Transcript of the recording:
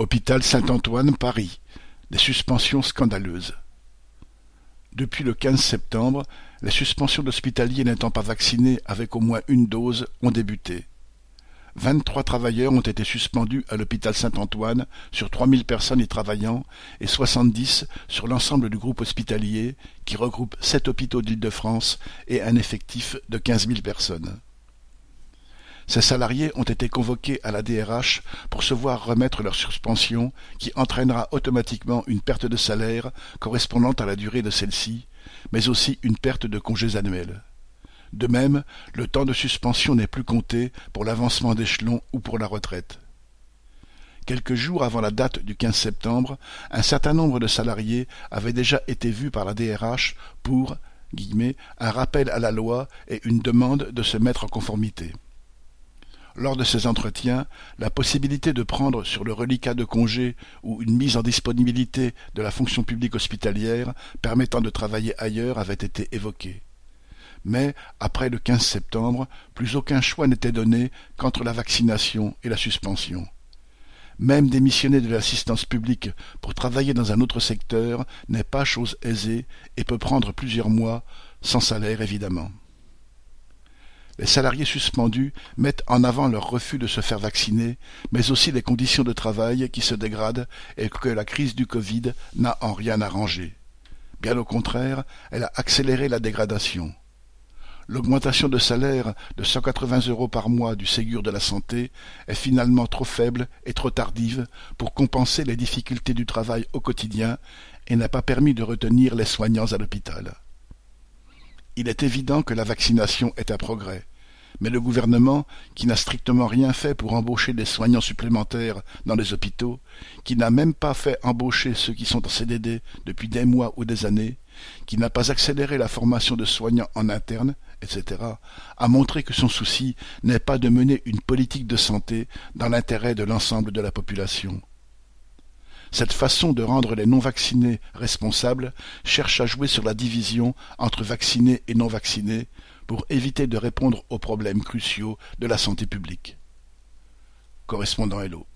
Hôpital Saint-Antoine, Paris, des suspensions scandaleuses. Depuis le quinze septembre, les suspensions d'hospitaliers n'étant pas vaccinés avec au moins une dose ont débuté. Vingt-trois travailleurs ont été suspendus à l'hôpital Saint-Antoine sur trois mille personnes y travaillant et soixante-dix sur l'ensemble du groupe hospitalier qui regroupe sept hôpitaux d'Île-de-France et un effectif de quinze mille personnes. Ces salariés ont été convoqués à la DRH pour se voir remettre leur suspension qui entraînera automatiquement une perte de salaire correspondant à la durée de celle-ci, mais aussi une perte de congés annuels. De même, le temps de suspension n'est plus compté pour l'avancement d'échelon ou pour la retraite. Quelques jours avant la date du 15 septembre, un certain nombre de salariés avaient déjà été vus par la DRH pour guillemets, un rappel à la loi et une demande de se mettre en conformité. Lors de ces entretiens, la possibilité de prendre sur le reliquat de congé ou une mise en disponibilité de la fonction publique hospitalière permettant de travailler ailleurs avait été évoquée. Mais, après le 15 septembre, plus aucun choix n'était donné qu'entre la vaccination et la suspension. Même démissionner de l'assistance publique pour travailler dans un autre secteur n'est pas chose aisée et peut prendre plusieurs mois, sans salaire évidemment. Les salariés suspendus mettent en avant leur refus de se faire vacciner, mais aussi les conditions de travail qui se dégradent et que la crise du Covid n'a en rien arrangé. Bien au contraire, elle a accéléré la dégradation. L'augmentation de salaire de 180 euros par mois du Ségur de la santé est finalement trop faible et trop tardive pour compenser les difficultés du travail au quotidien et n'a pas permis de retenir les soignants à l'hôpital. Il est évident que la vaccination est un progrès. Mais le gouvernement, qui n'a strictement rien fait pour embaucher des soignants supplémentaires dans les hôpitaux, qui n'a même pas fait embaucher ceux qui sont en CDD depuis des mois ou des années, qui n'a pas accéléré la formation de soignants en interne, etc., a montré que son souci n'est pas de mener une politique de santé dans l'intérêt de l'ensemble de la population. Cette façon de rendre les non-vaccinés responsables cherche à jouer sur la division entre vaccinés et non-vaccinés pour éviter de répondre aux problèmes cruciaux de la santé publique. Correspondant Hello.